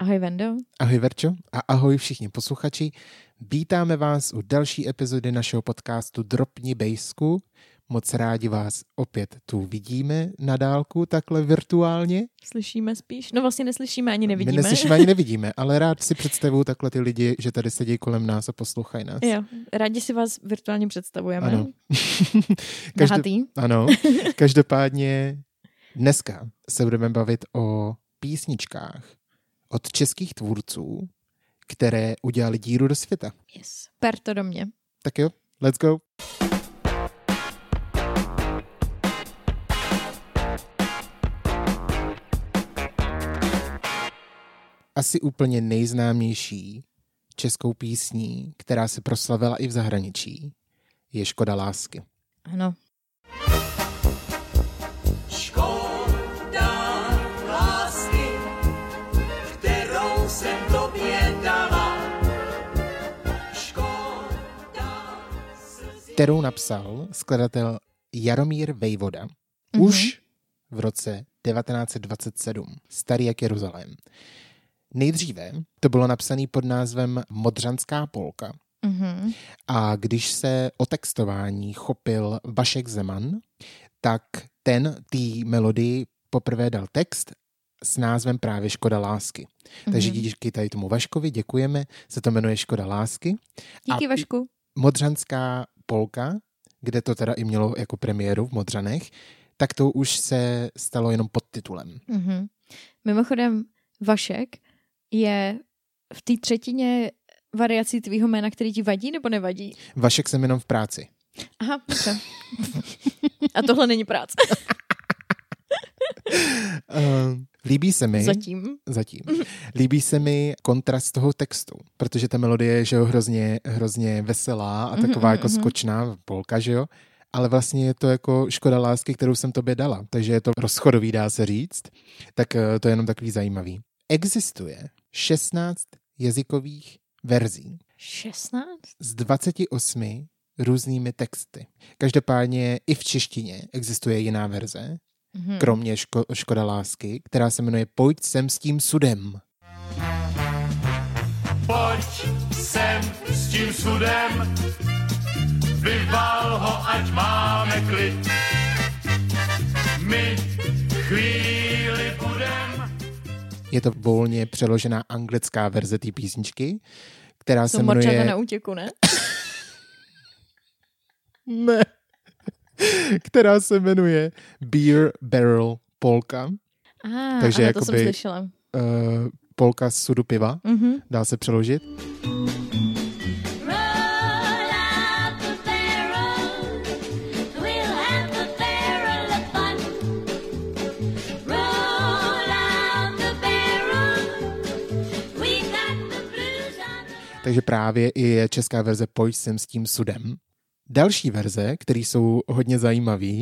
Ahoj Vendo. Ahoj Verčo a ahoj všichni posluchači. Vítáme vás u další epizody našeho podcastu Dropni Bejsku. Moc rádi vás opět tu vidíme na dálku, takhle virtuálně. Slyšíme spíš? No vlastně neslyšíme ani nevidíme. My neslyšíme ani nevidíme, ale rád si představuju takhle ty lidi, že tady sedí kolem nás a poslouchají nás. Jo, rádi si vás virtuálně představujeme. Ano. Každop... Ano, každopádně dneska se budeme bavit o písničkách od českých tvůrců, které udělali díru do světa. Yes. Per to do mě. Tak jo, let's go. Asi úplně nejznámější českou písní, která se proslavila i v zahraničí, je Škoda lásky. Ano, kterou napsal skladatel Jaromír Vejvoda Mhm. už v roce 1927, starý jak Jeruzalém. Nejdříve to bylo napsané pod názvem Modřanská polka mhm. a když se o textování chopil Vašek Zeman, tak ten té melodii poprvé dal text s názvem právě Škoda lásky. Takže Mhm. díky tady tomu Vaškovi děkujeme, se to jmenuje Škoda lásky. díky A- Vašku. Modřanská polka, kde to teda i mělo jako premiéru v Modřanech, tak to už se stalo jenom podtitulem. Mhm. Mimochodem, Vašek je v té třetině variací tvýho jména, který ti vadí nebo nevadí? Vašek jsem jenom v práci. Aha, dobře. A tohle není práce. Uh, líbí se mi... Zatím. Zatím. Líbí se mi kontrast toho textu, protože ta melodie je že jo, hrozně, hrozně veselá a Mhm, taková mhm, jako mhm. skočná polka, že jo? Ale vlastně je to jako škoda lásky, kterou jsem tobě dala. Takže je to rozchodový, dá se říct. Tak eh, to je jenom takový zajímavý. Existuje 16 jazykových verzí 16? s 28 různými texty. Každopádně i v češtině existuje jiná verze, Mhm. kromě ško- Škoda lásky, která se jmenuje Pojď sem s tím sudem. Pojď sem s tím sudem, vyval ho, ať máme klid. My chvíli budem Je to volně přeložená anglická verze té písničky, která Jsou se jmenuje... na útěku, ne? Ne. která se jmenuje Beer Barrel Polka. Ah, Takže ano, to jsem jakoby- slyšela. Uh, polka z sudu piva, Mhm. dá se přeložit. Roll out the barrel. We'll have the barrel of fun. Roll out the barrel. We got the blues on the Takže právě i je česká verze Pojď sem s tím sudem. Další verze, které jsou hodně zajímavé,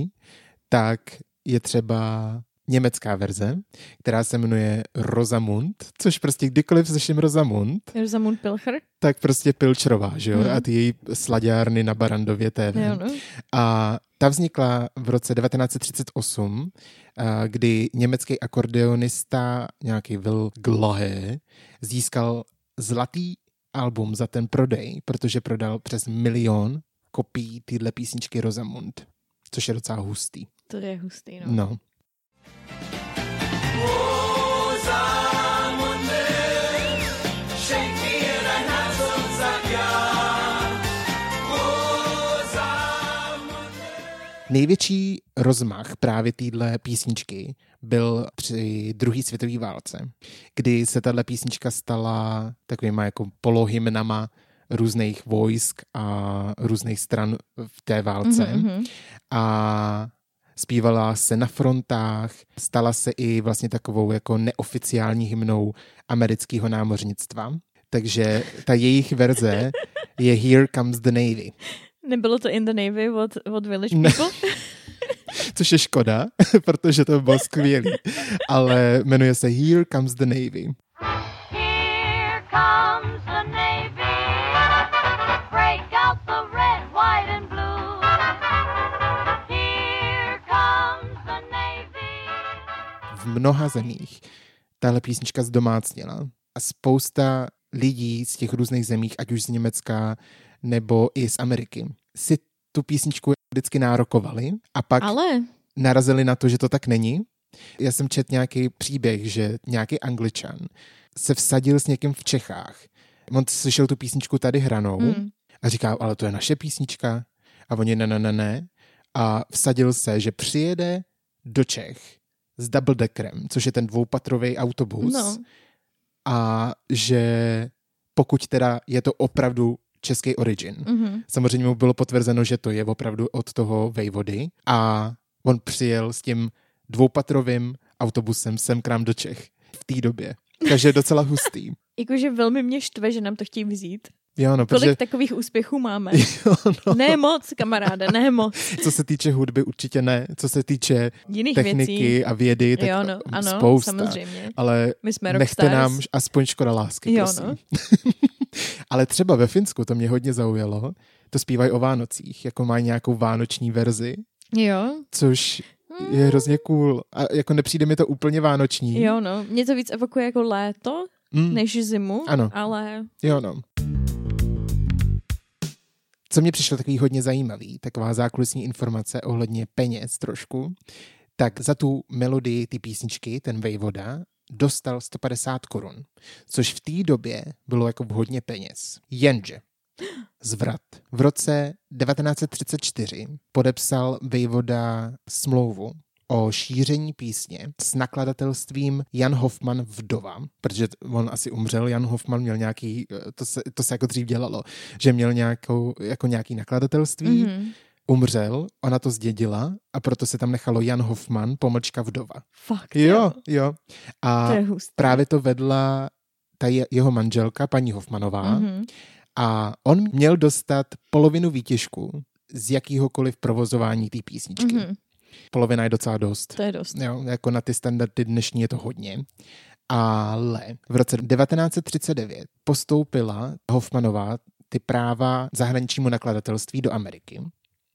tak je třeba německá verze, která se jmenuje Rosamund, což prostě kdykoliv slyším Rosamund, Rosamund Pilcher? tak prostě Pilčrová, že jo? Mhm. A ty její slaďárny na Barandově TV. Jo, no. A ta vznikla v roce 1938, a kdy německý akordeonista, nějaký Will Glahe, získal zlatý album za ten prodej, protože prodal přes milion kopií téhle písničky Rosamund, což je docela hustý. To je hustý, no. No. Největší rozmach právě téhle písničky byl při druhé světové válce, kdy se tahle písnička stala takovýma jako polohymnama různých vojsk a různých stran v té válce. Mhm, mhm. A zpívala se na frontách, stala se i vlastně takovou jako neoficiální hymnou amerického námořnictva. Takže ta jejich verze je Here Comes the Navy. Nebylo to In the Navy od, od Village Ne. People? což je škoda, protože to bylo skvělý. Ale jmenuje se Here Comes the Navy. Here comes mnoha zemích tahle písnička zdomácněla a spousta lidí z těch různých zemích, ať už z Německa nebo i z Ameriky, si tu písničku vždycky nárokovali a pak Ale narazili na to, že to tak není. Já jsem čet nějaký příběh, že nějaký angličan se vsadil s někým v Čechách. On slyšel tu písničku tady hranou mm, a říká, ale to je naše písnička. A oni ne, ne, ne, ne. A vsadil se, že přijede do Čech s double deckerem, což je ten dvoupatrový autobus. no, A že pokud teda je to opravdu český origin. mhm. Samozřejmě mu bylo potvrzeno, že to je opravdu od toho Vejvody a on přijel s tím dvoupatrovým autobusem sem k nám do Čech v té době. Takže je docela hustý. Jakože velmi mě štve, že nám to chtějí vzít. Jo, no, Kolik protože takových úspěchů máme? jo, no, Ne moc, kamaráde, ne moc. co se týče hudby určitě ne, co se týče Jiných techniky věcí. a vědy, tak Jo, no, ano, spousta. samozřejmě. Ale My jsme nechte rockstars. nám aspoň škoda lásky, Jo, prosím. no. Ale třeba ve Finsku, to mě hodně zaujalo, to zpívají o Vánocích, jako mají nějakou vánoční verzi, Jo, což je hrozně cool. A jako nepřijde mi to úplně vánoční. jo, no. Mě to víc evokuje jako léto, Mm, než zimu, Ano. ale Jo, no. Co mě přišlo takový hodně zajímavý, taková zákulisní informace ohledně peněz trošku, tak za tu melodii ty písničky, ten Vejvoda, dostal 150 korun, což v té době bylo jako hodně peněz. Jenže zvrat. V roce 1934 podepsal Vejvoda smlouvu o šíření písně s nakladatelstvím Jan Hoffman Vdova, protože on asi umřel, Jan Hoffman měl nějaký, to se, to se jako dřív dělalo, že měl nějakou, jako nějaký nakladatelství, mm-hmm. mhm. umřel, ona to zdědila a proto se tam nechalo Jan Hoffman, pomlčka Vdova. fakt, Jo, jo. A To je hustý. právě to vedla ta je, jeho manželka, paní Hoffmanová, Mhm. a on měl dostat polovinu výtěžku z jakýhokoliv provozování té písničky. Mhm. Polovina je docela dost. To je dost. Jo, jako na ty standardy dnešní je to hodně. Ale v roce 1939 postoupila Hoffmanová ty práva zahraničnímu nakladatelství do Ameriky.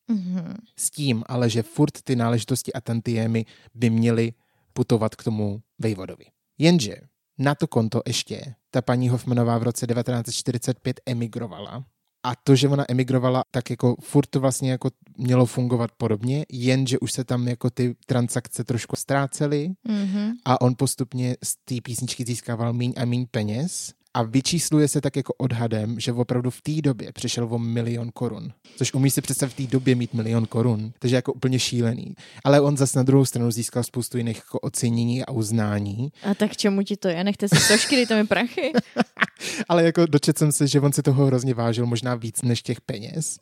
Mhm. S tím ale, že furt ty náležitosti a tantiemy by měly putovat k tomu Vejvodovi. Jenže na to konto ještě ta paní Hoffmanová v roce 1945 emigrovala. A to, že ona emigrovala, tak jako furt to vlastně jako mělo fungovat podobně, jenže už se tam jako ty transakce trošku ztrácely Mhm. a on postupně z té písničky získával míň a míň peněz a vyčísluje se tak jako odhadem, že opravdu v té době přišel o milion korun. Což umí si představit v té době mít milion korun, takže jako úplně šílený. Ale on zase na druhou stranu získal spoustu jiných jako ocenění a uznání. A tak čemu ti to je? Nechte si sošky, dejte mi prachy. Ale jako dočet jsem se, že on si toho hrozně vážil možná víc než těch peněz.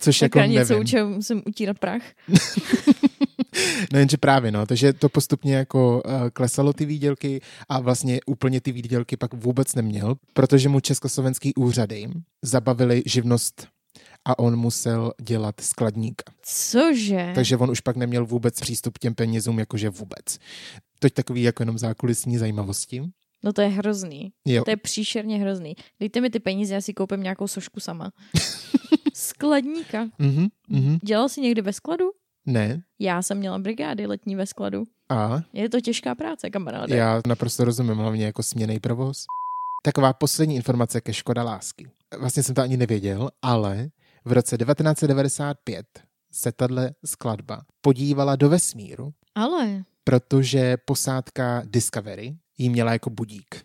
Což Tak jako jako něco, nevím. u čeho musím utírat prach. No jenže právě, no, takže to postupně jako uh, klesalo ty výdělky a vlastně úplně ty výdělky pak vůbec neměl, protože mu československý úřady zabavili živnost a on musel dělat skladníka. Cože? Takže on už pak neměl vůbec přístup k těm penězům, jakože vůbec. Toť takový jako jenom zákulisní zajímavosti. No to je hrozný. Jo, To je příšerně hrozný. Dejte mi ty peníze, já si koupím nějakou sošku sama. Skladníka. mhm, mhm. Dělal jsi někdy ve skladu? Ne. Já jsem měla brigády letní ve skladu. A Je to těžká práce, kamaráde. já naprosto rozumím, hlavně jako směný provoz. Taková poslední informace ke Škoda lásky. Vlastně jsem to ani nevěděl, ale v roce 1995 se tahle skladba podívala do vesmíru, Ale protože posádka Discovery jí měla jako budík.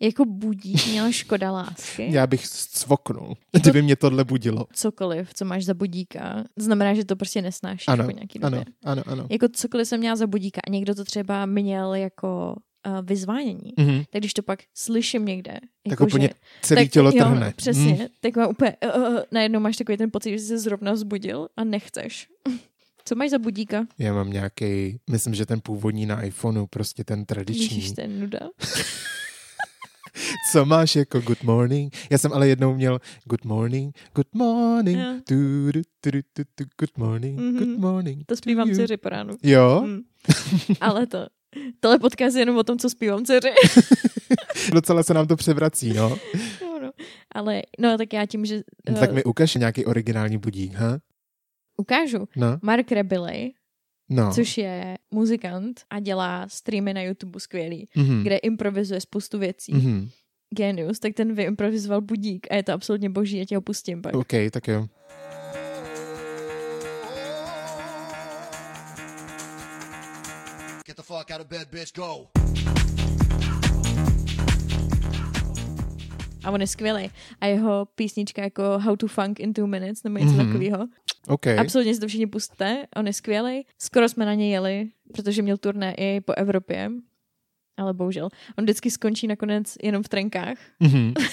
jako budík měla škoda lásky. Já bych cvoknul, kdyby mě tohle budilo. Cokoliv, co máš za budíka, znamená, že to prostě nesnášíš Ano, po nějaký době. ano, ano, ano. Jako cokoliv jsem měla za budíka a někdo to třeba měl jako uh, vyzvánění. Mhm. Tak když to pak slyším někde, Tak jako úplně že, celý tak, tělo jo, trhne. Přesně, Mm. tak má úplně, uh, najednou máš takový ten pocit, že jsi se zrovna vzbudil a nechceš. Co máš za budíka? Já mám nějaký, myslím, že ten původní na iPhoneu, prostě ten tradiční. Ježíš, je nuda. Co máš jako good morning? Já jsem ale jednou měl good morning, good morning, Jo. tu, tu, tu, tu, tu, good morning, Mhm. good morning. To zpívám dceři po ránu. Jo, Mm. Ale to, tohle podcast je jenom o tom, co zpívám dceři. docela se nám to převrací, no. no, no. Ale no, tak já tím, že no tak mi ukaž nějaký originální budík, ha? Ukážu. No, Mark Rebilley No. což je muzikant a dělá streamy na YouTube skvělý, Mhm. kde improvizuje spoustu věcí. Mhm. Genius, tak ten vyimprovizoval budík a je to absolutně boží, já tě ho pustím pak. OK, tak jo. Get the fuck out of bed, bitch, go. A on je skvělý. A jeho písnička jako How to Funk in Two Minutes nebo něco Mhm. takového. OK. Absolutně si to všichni pustte, on je skvělý. Skoro jsme na něj jeli, protože měl turné i po Evropě. Ale bohužel. On vždycky skončí nakonec jenom v trenkách. Mhm.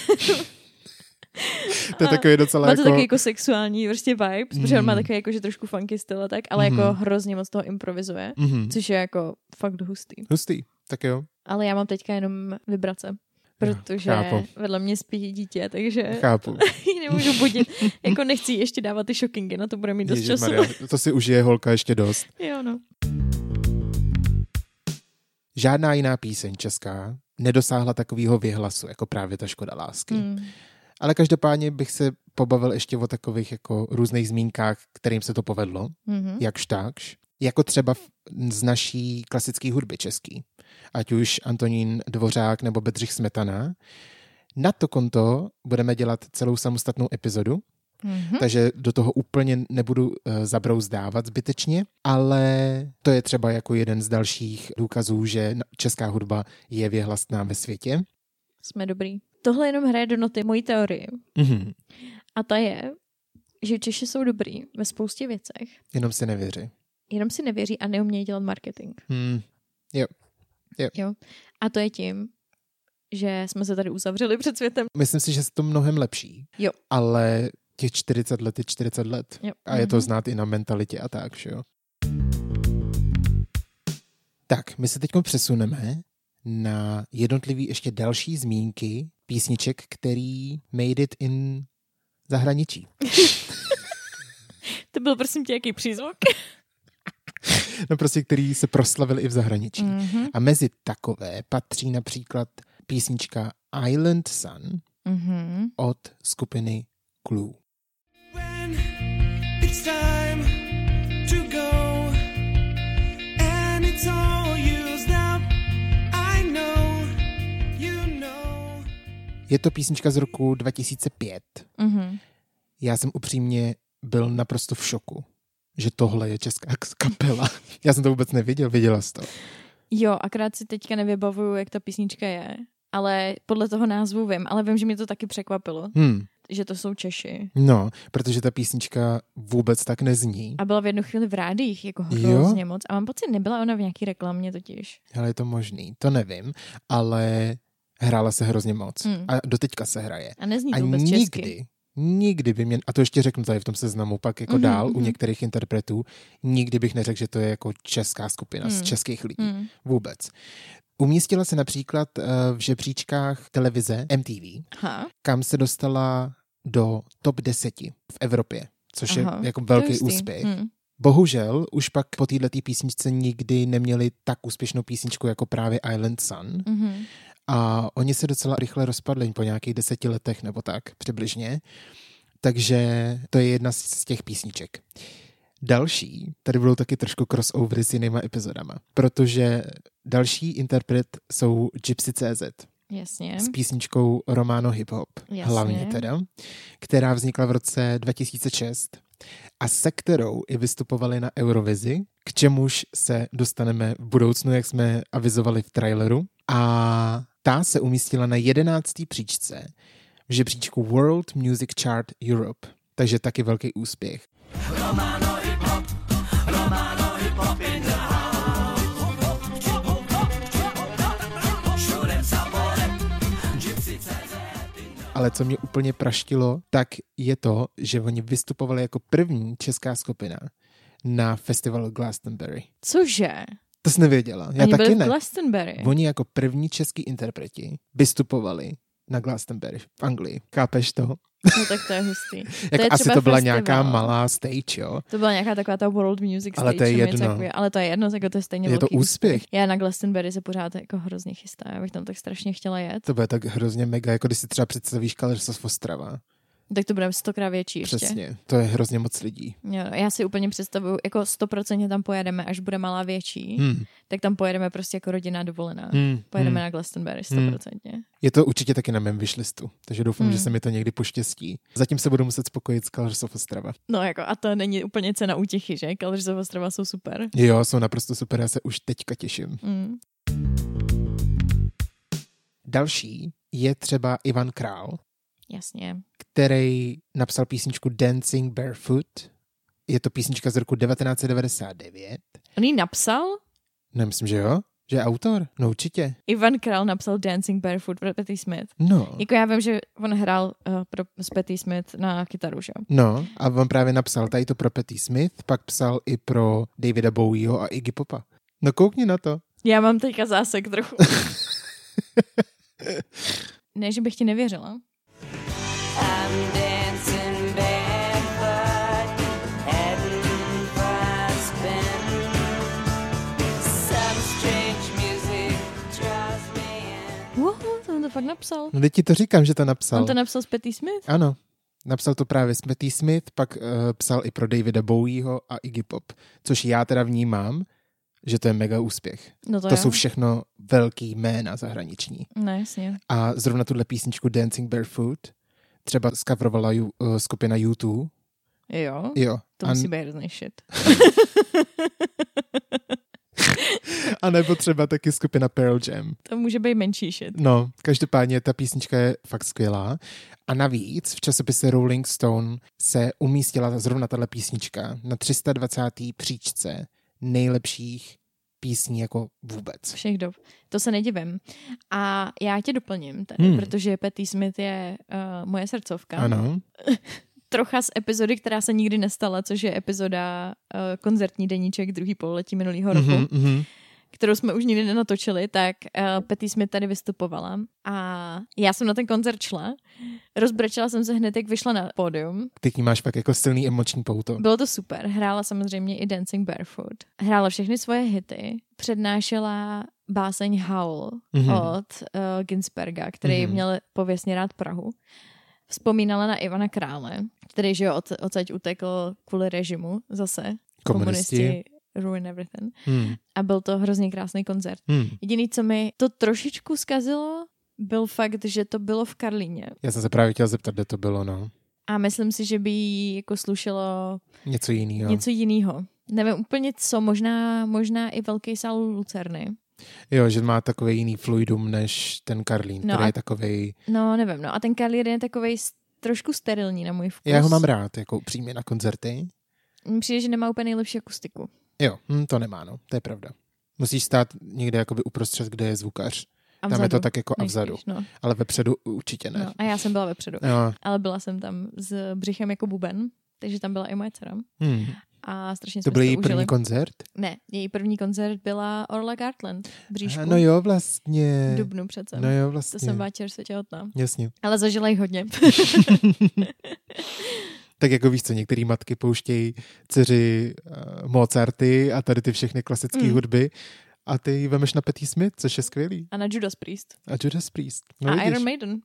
to je takový docela má to jako... takový jako sexuální prostě vibes, protože on má Mhm. takový jako, že trošku funky styl a tak, ale Mhm. jako hrozně moc toho improvizuje, Mhm. což je jako fakt hustý. Hustý, tak jo. Ale já mám teďka jenom vibrace, protože chápu. vedle mě spí dítě, takže Chápu. ji nemůžu budit. jako nechci ještě dávat ty shockingy, na to bude mít dost času. Ježišmarja, to si užije holka ještě dost. jo, no. Žádná jiná píseň česká nedosáhla takového vyhlasu, jako právě ta Škoda lásky. Mm. Ale každopádně bych se pobavil ještě o takových jako různých zmínkách, kterým se to povedlo, Mm-hmm. jakž takž. Jako třeba z naší klasické hudby český. Ať už Antonín Dvořák nebo Bedřich Smetana. Na to konto budeme dělat celou samostatnou epizodu, Mm-hmm. takže do toho úplně nebudu uh, zabrouzdávat zbytečně, ale to je třeba jako jeden z dalších důkazů, že česká hudba je věhlasná ve světě. Jsme dobrý. Tohle jenom hraje do noty mojí teorii. Mhm. A ta je, že Češi jsou dobrý ve spoustě věcech, Jenom si nevěři. Jenom si nevěří a neumějí dělat marketing. Hmm. Jo. A to je tím, že jsme se tady uzavřeli před světem. Myslím si, že je to mnohem lepší. Jo. Ale těch 40 let je 40 let. Jo. A je to Mhm. znát i na mentalitě a tak, že jo. Tak, my se teď přesuneme na jednotlivý ještě další zmínky písniček, který made it in zahraničí. To byl prosím tě jaký přízvuk? No prostě, který se proslavil i v zahraničí. Mhm. A mezi takové patří například písnička Island Sun Mhm. od skupiny Clue. When it's time to go and it's all used up, I know, you know. Je to písnička z roku 2005. Mhm. Já jsem upřímně byl naprosto v šoku, že tohle je česká kapela. Já jsem to vůbec nevěděl, viděla jsi to. Jo, akorát si teďka nevybavuju, jak ta písnička je, ale podle toho názvu vím, ale vím, že mě to taky překvapilo, Hmm. že to jsou Češi. No, protože ta písnička vůbec tak nezní. A byla v jednu chvíli v rádích, jako Jo? hrozně moc. A mám pocit, nebyla ona v nějaký reklamě totiž. Ale je to možný, to nevím, ale hrála se hrozně moc. Hmm. A doteďka se hraje. A nezní A to vůbec nikdy, česky. Nikdy by mě, a to ještě řeknu tady v tom seznamu, pak jako Mhm, dál u mhm. některých interpretů, nikdy bych neřekl, že to je jako česká skupina z Hmm. českých lidí. Mm. Vůbec. Umístila se například eh, v žebříčkách televize MTV, Ha, kam se dostala do top 10 v Evropě, což Aha, je jako je velký hustý. úspěch. Mm. Bohužel už pak po této písničce nikdy neměli tak úspěšnou písničku jako právě Island Sun Mhm. A oni se docela rychle rozpadli po nějakých deseti letech nebo tak přibližně. Takže to je jedna z- těch písniček. Další, tady budou taky trošku crossovery s jinýma epizodama, protože další interpret jsou Gypsy.cz Jasně. s písničkou Romano Hip Hop, Jasně. hlavně teda, která vznikla v roce 2006 a se kterou i vystupovali na Eurovizi, k čemuž se dostaneme v budoucnu, jak jsme avizovali v traileru. A ta se umístila na jedenáctý příčce v žebříčku World Music Chart Europe. Takže taky velký úspěch. Ale co mě úplně praštilo, tak je to, že oni vystupovali jako první česká skupina na festivalu Glastonbury. Cože? To jsi nevěděla. Já Oni taky byli ne. Glastonbury. Oni jako první český interpreti vystupovali na Glastonbury v Anglii. Chápeš to? No tak to je hustý. Jako je asi třeba to byla festival. nějaká malá stage, jo. To byla nějaká taková ta World Music Stage. Ale to je jedno. takového. Ale to je jedno, jako to je stejně Je to velký úspěch. Já na Glastonbury se pořád jako hrozně chystá. Já bych tam tak strašně chtěla jet. To bude tak hrozně mega, jako když si třeba představíš Colors of Ostrava. Tak to bude stokrát větší ještě. Přesně. To je hrozně moc lidí. Jo, já si úplně představuju, jako 100% tam pojedeme, až bude malá větší, Hmm. tak tam pojedeme prostě jako rodinná dovolená. Hmm. Pojedeme hmm. na Glastonbury 100%. Je to určitě taky na mém wishlistu, takže doufám, Hmm. že se mi to někdy poštěstí. Zatím se budu muset spokojit s of Ostrava. No jako a to není úplně cena útěchy, že? Of Ostrava jsou super. Jo, jsou naprosto super, já se už teďka těším. Mm. Další je třeba Ivan Král, Jasně. který napsal písničku Dancing Barefoot. Je to písnička z roku 1999. On ji napsal? No, myslím, že jo. Že je autor? No určitě. Ivan Král napsal Dancing Barefoot pro Patti Smith. No. Jako já vím, že on hrál uh, pro, s Patti Smith na kytaru, že? jo? No, a on právě napsal tady to pro Patti Smith, pak psal i pro Davida Bowieho a Iggy Popa. No koukni na to. Já mám teďka zásek trochu. ne, že bych ti nevěřila. Fakt napsal. No teď ti to říkám, že to napsal. On to napsal s Patti Smith? Ano. Napsal to právě s Patti Smith, pak uh, psal i pro Davida Bowieho a Iggy Pop, což já teda vnímám, že to je mega úspěch. No to, To jo. jsou všechno velký jména zahraniční. No jasně. A zrovna tuhle písničku Dancing Barefoot třeba skavrovala ju, uh, skupina U2. Jo, Jo. to musí být hrozný shit. a nebo třeba taky skupina Pearl Jam. To může být menší shit. No, každopádně ta písnička je fakt skvělá. A navíc v časopise Rolling Stone se umístila zrovna tahle písnička na 320. příčce nejlepších písní jako vůbec. Všech dob. To se nedivím. A já tě doplním tady, Hmm. protože Patti Smith je uh, moje srdcovka. Ano. Trocha z epizody, která se nikdy nestala, což je epizoda uh, koncertní deníček druhý pololetí minulého roku, Mhm, mhm. Kterou jsme už nikdy nenatočili, tak uh, Patti Smith tady vystupovala a já jsem na ten koncert šla, rozbrečela jsem se hned, jak vyšla na pódium. Ty k ní máš fakt jako silný emoční pouto. Bylo to super. Hrála samozřejmě i Dancing Barefoot. Hrála všechny svoje hity. Přednášela báseň Howl Mhm. mm-hmm. od uh, Ginsberga, který Mhm. mm-hmm. měl pověstně rád Prahu. Vzpomínala na Ivana Krále, který že jo, od, odsaď utekl kvůli režimu zase. Komunisti. Ruin everything. Hmm. A byl to hrozně krásný koncert. Hmm. Jediný, co mi to trošičku zkazilo, byl fakt, že to bylo v Karlíně. Já jsem se právě chtěl zeptat, kde to bylo, no. A myslím si, že by jí jako slušelo Něco jiného. něco jiného. Nevím úplně co, možná, možná i velký sál Lucerny. Jo, že má takový jiný fluidum než ten Karlín, No který a- je takový... No, nevím, no. A ten Karlín je takový trošku sterilní na můj vkus. Já ho mám rád, jako upřímně na koncerty. Přijde, že nemá úplně nejlepší akustiku. Jo, hm, to nemá, no, to je pravda. Musíš stát někde jakoby uprostřed, kde je zvukař. A Tam je to tak jako a vzadu. No. Ale vepředu určitě ne. no. A já jsem byla vepředu. Jo. Ale byla jsem tam s břichem jako buben, takže tam byla i moje dcera. Hm. A strašně To byl její to první užili. koncert? Ne, její první koncert byla Orla Gartland v Bříšku. No jo, vlastně. V Dubnu přece. No jo, to vlastně. jsem byla čerstvě těhotná. Jasně. Ale zažila jich hodně. Tak jako víš co, některé matky pouštějí dceři uh, Mozarty a tady ty všechny klasické Mm. hudby a ty ji vemeš na Patti Smith, což je skvělý. A na Judas Priest. A Judas Priest. No, a vidíš. Iron Maiden.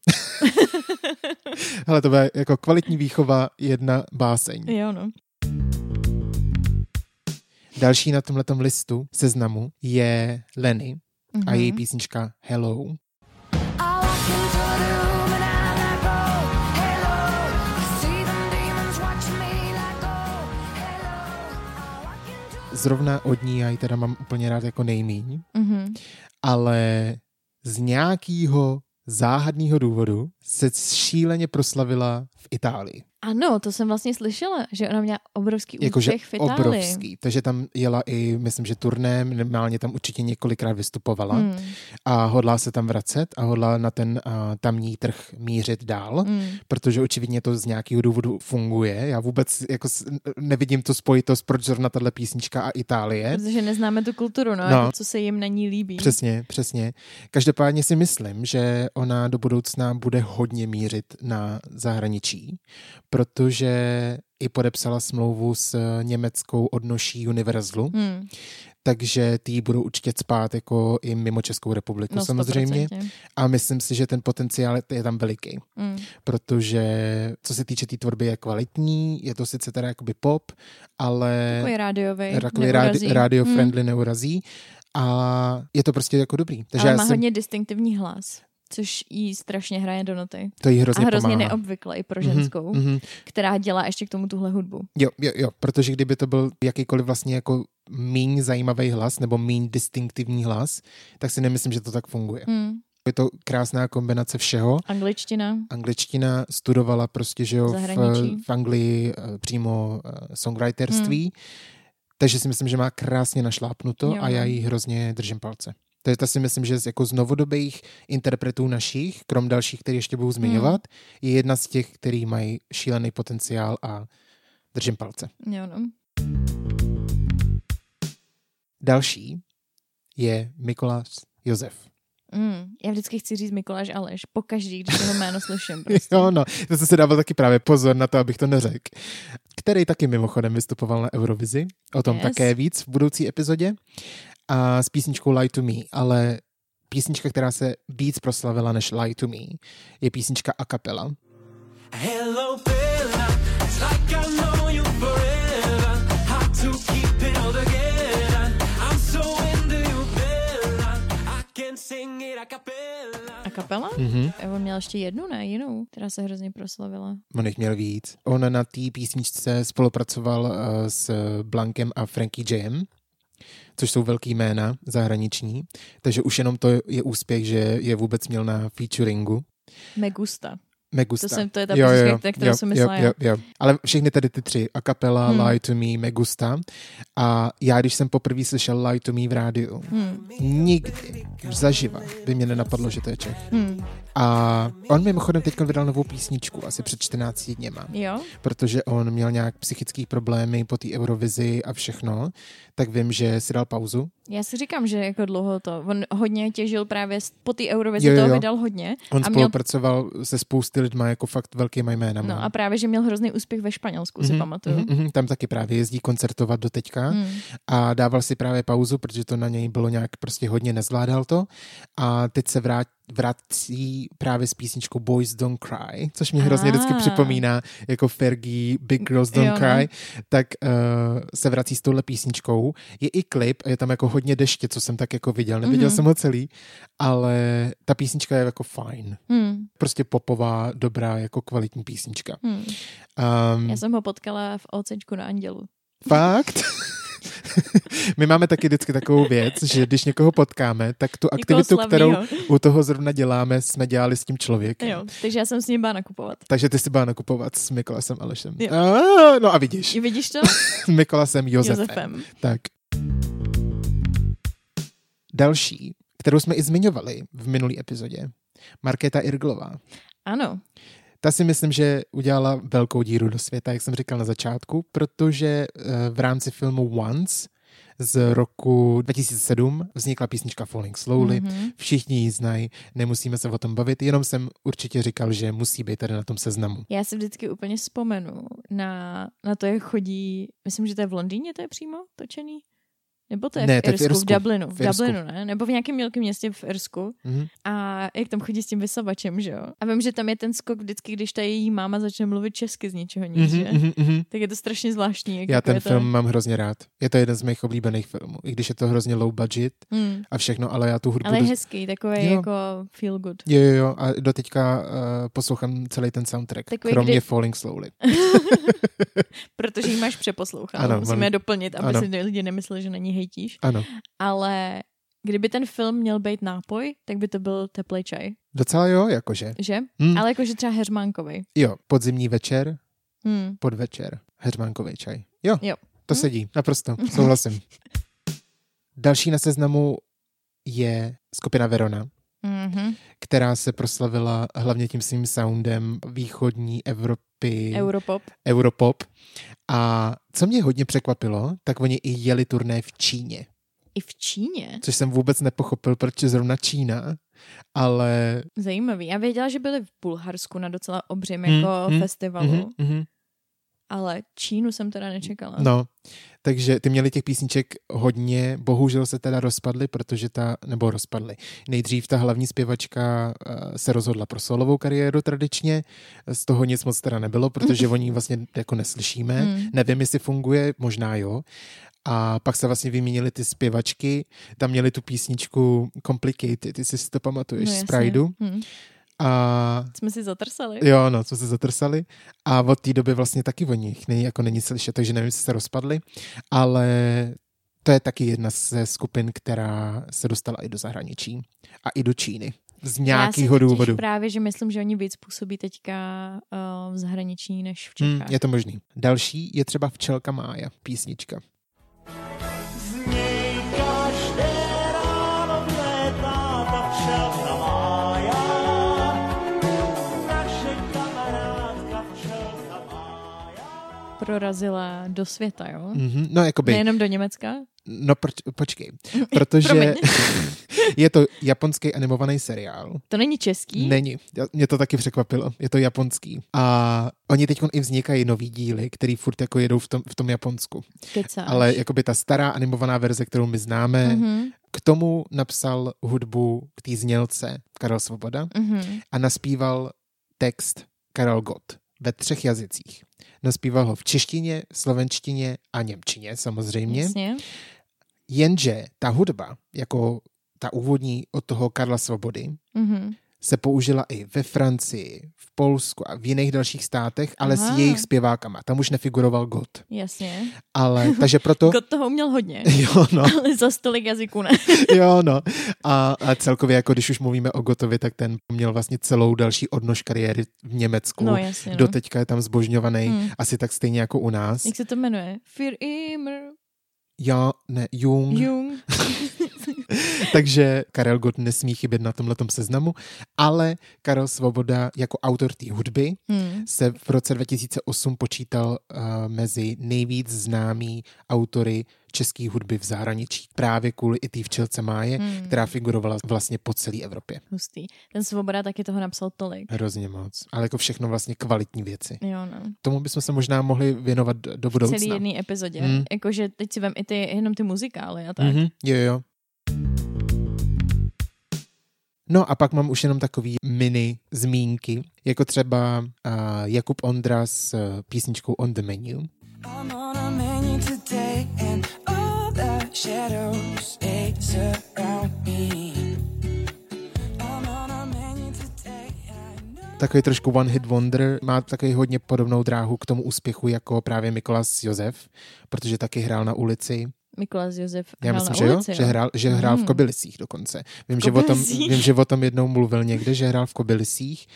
Hele, to bude jako kvalitní výchova jedna báseň. Jo, no. Další na tomhletom listu seznamu je Lenny a její Mhm. písnička Hello. Zrovna od ní já ji teda mám úplně rád jako nejmíň, Mhm. ale z nějakého záhadného důvodu se šíleně proslavila v Itálii. Ano, to jsem vlastně slyšela, že ona měla obrovský úspěch v Itálii. obrovský. Takže tam jela i, myslím, že turné, minimálně tam určitě několikrát vystupovala Hmm. a hodlá se tam vracet a hodlá na ten uh, tamní trh mířit dál, Hmm. protože očividně to z nějakého důvodu funguje. Já vůbec jako nevidím tu spojitost, proč zrovna tahle písnička a Itálie. Protože neznáme tu kulturu, no, No. A co se jim na ní líbí. Přesně, přesně. Každopádně si myslím, že ona do budoucna bude hodně mířit na zahraničí, protože i podepsala smlouvu s německou odnoší Universlu, Hmm. takže ty ji budou určitě spát jako i mimo Českou republiku No, samozřejmě. 100%. A myslím si, že ten potenciál je tam veliký, Mm. protože co se týče té tý tvorby je kvalitní, je to sice teda jakoby pop, ale Takový rádiový. rádi, radio friendly neurazí a je to prostě jako dobrý. Takže Ale já má jsem, hodně distinktivní hlas, což jí strašně hraje do noty. to jí A hrozně hrozně pomáhá. neobvykle i pro ženskou, mhm. která dělá ještě k tomu tuhle hudbu. Jo, jo, jo, protože kdyby to byl jakýkoliv vlastně jako míň zajímavý hlas nebo míň distinktivní hlas, tak si nemyslím, že to tak funguje. Hmm. Je to krásná kombinace všeho. Angličtina. Angličtina studovala prostě, že jo, v, Zahraničí. v Anglii eh, přímo eh, songwriterství, takže si myslím, že má krásně našlápnuto Hmm. Jo, a já jí hrozně držím palce. Takže to si myslím, že z jako z novodobých interpretů našich, krom dalších, které ještě budu zmiňovat, je jedna z těch, který mají šílený potenciál a držím palce. Jo, no. Další je Mikolas Josef. Mm. Já vždycky chci říct Mikuláš Aleš, pokaždý, když jeho jméno slyším. Prostě. Jo, no, to jsem si dával taky právě pozor na to, abych to neřekl. Který taky mimochodem vystupoval na Eurovizi. O tom Yes. také víc v budoucí epizodě. A s písničkou Lie to Me, ale písnička, která se víc proslavila než Lie to Me, je písnička a capella. Hello, Bella. It's like I know you forever. Hard to keep it all together. I'm so into you, Bella. I can sing it a cappella. A kapela? Mhm. On měl ještě jednu, ne? Jinou, která se hrozně proslavila. On jich měl víc. On na té písničce spolupracoval uh, s Blankem a Frankie Jem, což jsou velký jména zahraniční, takže už jenom to je úspěch, že je vůbec měl na featuringu. Megusta. Megusta. To jsem- to je ta písnička, na kterou jsem myslela jo, jo, jo. Ale všechny tady ty tři, a capella, Hmm. Lie to Me, Megusta. A já, když jsem poprvé slyšel Lie to Me v rádiu, Hmm. nikdy zaživa by mě nenapadlo, že to je Čech. Hmm. A on mimochodem teď vydal novou písničku, asi před 14 dněma, Jo? protože on měl nějak psychické problémy po té Eurovizi a všechno, tak vím, že si dal pauzu. Já si říkám, že jako dlouho to. On hodně těžil právě po té Eurovizi, toho vydal hodně. On a měl, spolupracoval se spousty lidma jako fakt velkýma jménama. no a právě, že měl hrozný úspěch ve Španělsku, si Mhm, pamatuju. mhm, mhm, tam taky právě jezdí koncertovat do teďka Hmm. a dával si právě pauzu, protože to na něj bylo nějak prostě hodně nezvládal to a teď se vrát, vrací právě s písničkou Boys Don't Cry, což mě hrozně vždycky Ah. připomíná jako Fergie Big Girls Don't Jo. Cry, tak uh, se vrací s touhle písničkou. Je i klip je tam jako hodně deště, co jsem tak jako viděl. Neviděl Mhm. jsem ho celý, ale ta písnička je jako fajn. Hmm. Prostě popová, dobrá, jako kvalitní písnička. Hmm. Um, Já jsem ho potkala v OCčku na Andělu. Fakt? My máme taky vždycky takovou věc, že když někoho potkáme, tak tu aktivitu, kterou u toho zrovna děláme, jsme dělali s tím člověkem. Jo, takže já jsem s ním byla nakupovat. Takže ty si byla nakupovat s Mikolasem Alešem. Jo. A, no a vidíš, I vidíš to? s Mikolasem Josefem. Josefem. Tak. Další, kterou jsme i zmiňovali v minulý epizodě, Markéta Irglová. Ano. Ta si myslím, že udělala velkou díru do světa, jak jsem říkal na začátku, protože eh, v rámci filmu Once z roku 2007 vznikla písnička Falling Slowly. Mhm. Všichni ji znají, nemusíme se o tom bavit, jenom jsem určitě říkal, že musí být tady na tom seznamu. Já si vždycky úplně vzpomenu na, na to, jak chodí, myslím, že to je v Londýně, to je přímo točený? Nebo to je Ne, v, je v Irsku, v Irsku. Dublinu, v, V Irsku. Dublinu, ne? Nebo v nějakém mělkém městě v Irsku. Mhm. A jak tam chodí s tím vysavačem, že jo? A vím, že tam je ten skok vždycky, když ta její máma začne mluvit česky z ničeho nic, Mhm, že? mhm, mhm. Tak je to strašně zvláštní. Jak Já jako ten je to... film mám hrozně rád. Je to jeden z mých oblíbených filmů, i když je to hrozně low budget Hmm. a všechno, ale já tu hudbu... Ale je dost- hezký, takový Jo. jako feel good. Jo, jo, jo, a do teďka uh, poslouchám celý ten soundtrack, Takový, kromě kdy- Falling Slowly. Protože jí máš přeposlouchat. Ano, Musíme je doplnit, aby ano. si lidi nemysleli, že na ní hejtíš. Ano, Ale kdyby ten film měl být nápoj, tak by to byl teplý čaj, docela jo, jakože. že? Hmm. Ale jakože třeba heřmánkový. Jo, podzimní večer, Hmm. podvečer, heřmánkový čaj. Jo, Jo. to Hm? sedí, naprosto, souhlasím. Další na seznamu je skupina Verona, Mm-hmm. která se proslavila hlavně tím svým soundem východní Evropy, Europop. Europop. A co mě hodně překvapilo, tak oni i jeli turné v Číně, I v Číně. což jsem vůbec nepochopil, proč je zrovna Čína, ale... Zajímavý. Já věděla, že byli v Bulharsku na docela obřím Hmm, jako hmm, festivalu, Mhm, mhm. ale Čínu jsem teda nečekala. No, Takže ty měli těch písniček hodně, bohužel se teda rozpadly, protože ta, nebo rozpadly. Nejdřív ta hlavní zpěvačka eh, se rozhodla pro solovou kariéru tradičně, z toho nic moc teda nebylo, protože oni vlastně jako neslyšíme. Mm. Nevím, jestli funguje, možná jo. A pak se vlastně vyměnili ty zpěvačky, tam měli tu písničku Complicated, jestli si to pamatuješ, No, z. Prideu. Hm. A Jsme si zatrsali. Jo, no, jsme se zatrsali. A od té doby vlastně taky o nich není, jako není slyšet, takže nevím, jestli se rozpadli, ale to je taky jedna ze skupin, která se dostala i do zahraničí a i do Číny. Z nějakého si důvodu. právě, že myslím, že oni víc působí teďka uh, v zahraničí než v Hmm, Čechách. je to možný. Další je třeba Včelka Mája, písnička. Prorazila do světa, jo? Mhm, no, jakoby, Nejenom do Německa. no proč, počkej, protože je to japonský animovaný seriál. To není český? Není. Mě to taky překvapilo. Je to japonský. A oni teď i vznikají nový díly, který furt jako jedou v tom, v tom Japonsku. Kecáš. Ale jakoby ta stará animovaná verze, kterou my známe, Mhm, k tomu napsal hudbu k té znělce Karel Svoboda mhm. a naspíval text Karel Gott ve třech jazycích. Naspíval ho v češtině, slovenštině a němčině samozřejmě. Jasně. Jenže ta hudba, jako ta úvodní od toho Karla Svobody, Mhm. Se použila i ve Francii, v Polsku a v jiných dalších státech, ale Aha. s jejich zpěvákama. Tam už nefiguroval God. Jasně. Ale, takže proto... God toho měl hodně. Jo, no, Ale za stolik jazyků ne. jo, no. A, a celkově, jako když už mluvíme o Gotovi, tak ten měl vlastně celou další odnož kariéry v Německu. No jasně. No. Doteďka je tam zbožňovaný, Hmm. asi tak stejně jako u nás. Jak se to jmenuje? Für immer Já, ne, Jung. Jung. Takže Karel Gott nesmí chybět na tomhletom seznamu, ale Karel Svoboda jako autor té hudby Hmm. se v roce 2008 počítal uh, mezi nejvíc známý autory české hudby v zahraničí. Právě kvůli i té včelce Máje, Hmm. která figurovala vlastně po celé Evropě. Hustý. Ten Svoboda taky toho napsal tolik. Hrozně moc. Ale jako všechno vlastně kvalitní věci. Jo, no. Tomu bychom se možná mohli věnovat do do V budoucna. celý jedné epizodě. Hmm. Jakože teď si vem i ty, jenom ty muzikály a tak. Mm-hmm. Jo, jo. No a pak mám už jenom takový mini zmínky, jako třeba uh, Jakub Ondra s uh, písničkou On the Menu. I'm on a menu today, and all the shadows they surround me. Takový trošku one hit wonder, má takový hodně podobnou dráhu k tomu úspěchu jako právě Mikolas Josef, protože taky hrál na ulici. Mikuláš Josef Já hrál myslím, na že jo, ulici, že hrál, že hrál v Hmm. Kobylisích dokonce. Vím že, o tom, vím, že o tom jednou mluvil někde, že hrál v Kobylisích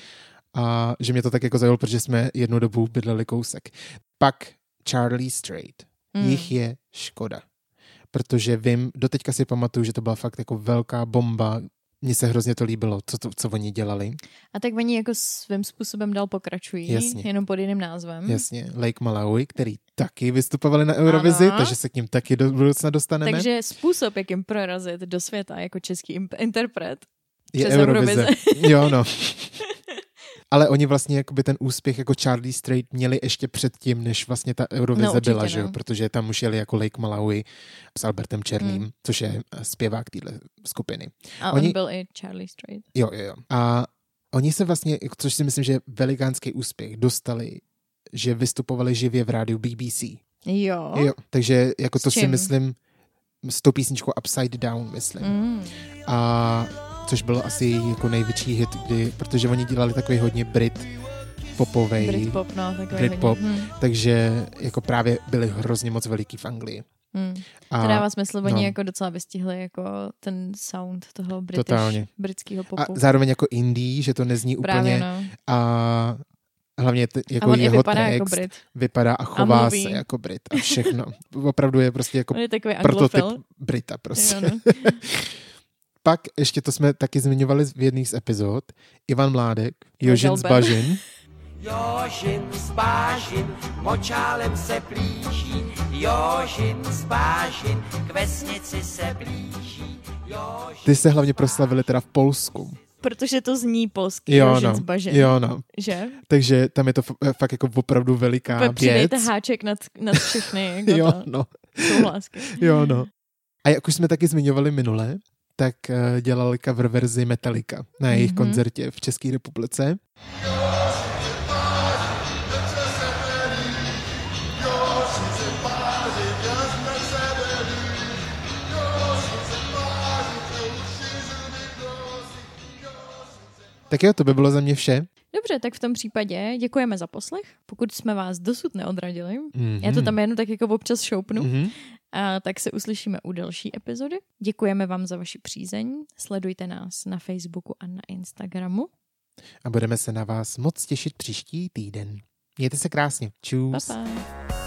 a že mě to tak jako zaujalo, protože jsme jednu dobu bydleli kousek. Pak Charlie Strait. Mm. Jich je škoda. Protože vím, doteďka si pamatuju, že to byla fakt jako velká bomba. Mně se hrozně to líbilo, co, to, co oni dělali. A tak oni jako svým způsobem dál pokračují, Jasně. jenom pod jiným názvem. Jasně, Lake Malawi, který taky vystupovali na Eurovizi, Ano. takže se k ním taky do budoucna dostaneme. Takže způsob, jak jim prorazit do světa jako český interpret. je přes Eurovize. Eurovize. jo, no. Ale oni vlastně jakoby ten úspěch jako Charlie Strait měli ještě předtím, než vlastně ta Eurovize No, určitě, byla, že jo? no. Protože tam už jeli jako Lake Malawi s Albertem Černým, Hmm. což je zpěvák téhle skupiny. A Oni- on byl i Charlie Strait. Jo, jo, jo. A oni se vlastně, což si myslím, že je velikánský úspěch, dostali, že vystupovali živě v rádiu BBC. Jo. Jo, takže jako S to si čím? myslím s tou písničkou Upside Down, myslím. Mm. A což byl asi jako největší hit, kdy, protože oni dělali takový hodně Brit popovej, Britpop, no, takový Britpop. hodně. Hmm. takže jako právě byli hrozně moc veliký v Anglii. Hmm. A, To dává smysl, oni no. jako docela vystihli jako ten sound toho British, Totálně. britského a popu. zároveň jako indie, že to nezní úplně Právě, no. a hlavně t- A jako on i jeho vypadá text jako Brit. vypadá a chová mluví. se jako Brit a všechno. Opravdu je prostě jako On je prototyp. Brita prostě. Jo, no. Pak ještě to jsme taky zmiňovali v jedných z epizod. Ivan Mládek, Jožin z. Bažin. Jožin z Bážin, močálem se plíží, Jožin z Bážin, k vesnici se blíží. Jožin Ty se hlavně proslavili teda v Polsku. Protože to zní polský, Jo, jo, no. z bažin, Jo, no. že? Takže tam je to f- fakt jako opravdu veliká věc. Přidejte háček nad, nad všechny. Jako Jo, to. no. Souhlásky. Jo, no. A jak už jsme taky zmiňovali minule, tak eh, dělali cover verzi Metallica na jejich Mhm. koncertě v České republice. Tak jo, to by bylo za mě vše. Dobře, tak v tom případě děkujeme za poslech. Pokud jsme vás dosud neodradili, Mhm. já to tam jenom tak jako občas šoupnu, Mhm. A tak se uslyšíme u další epizody. Děkujeme vám za vaši přízeň. Sledujte nás na Facebooku a na Instagramu. A budeme se na vás moc těšit příští týden. Mějte se krásně. Čus. Pa, pa.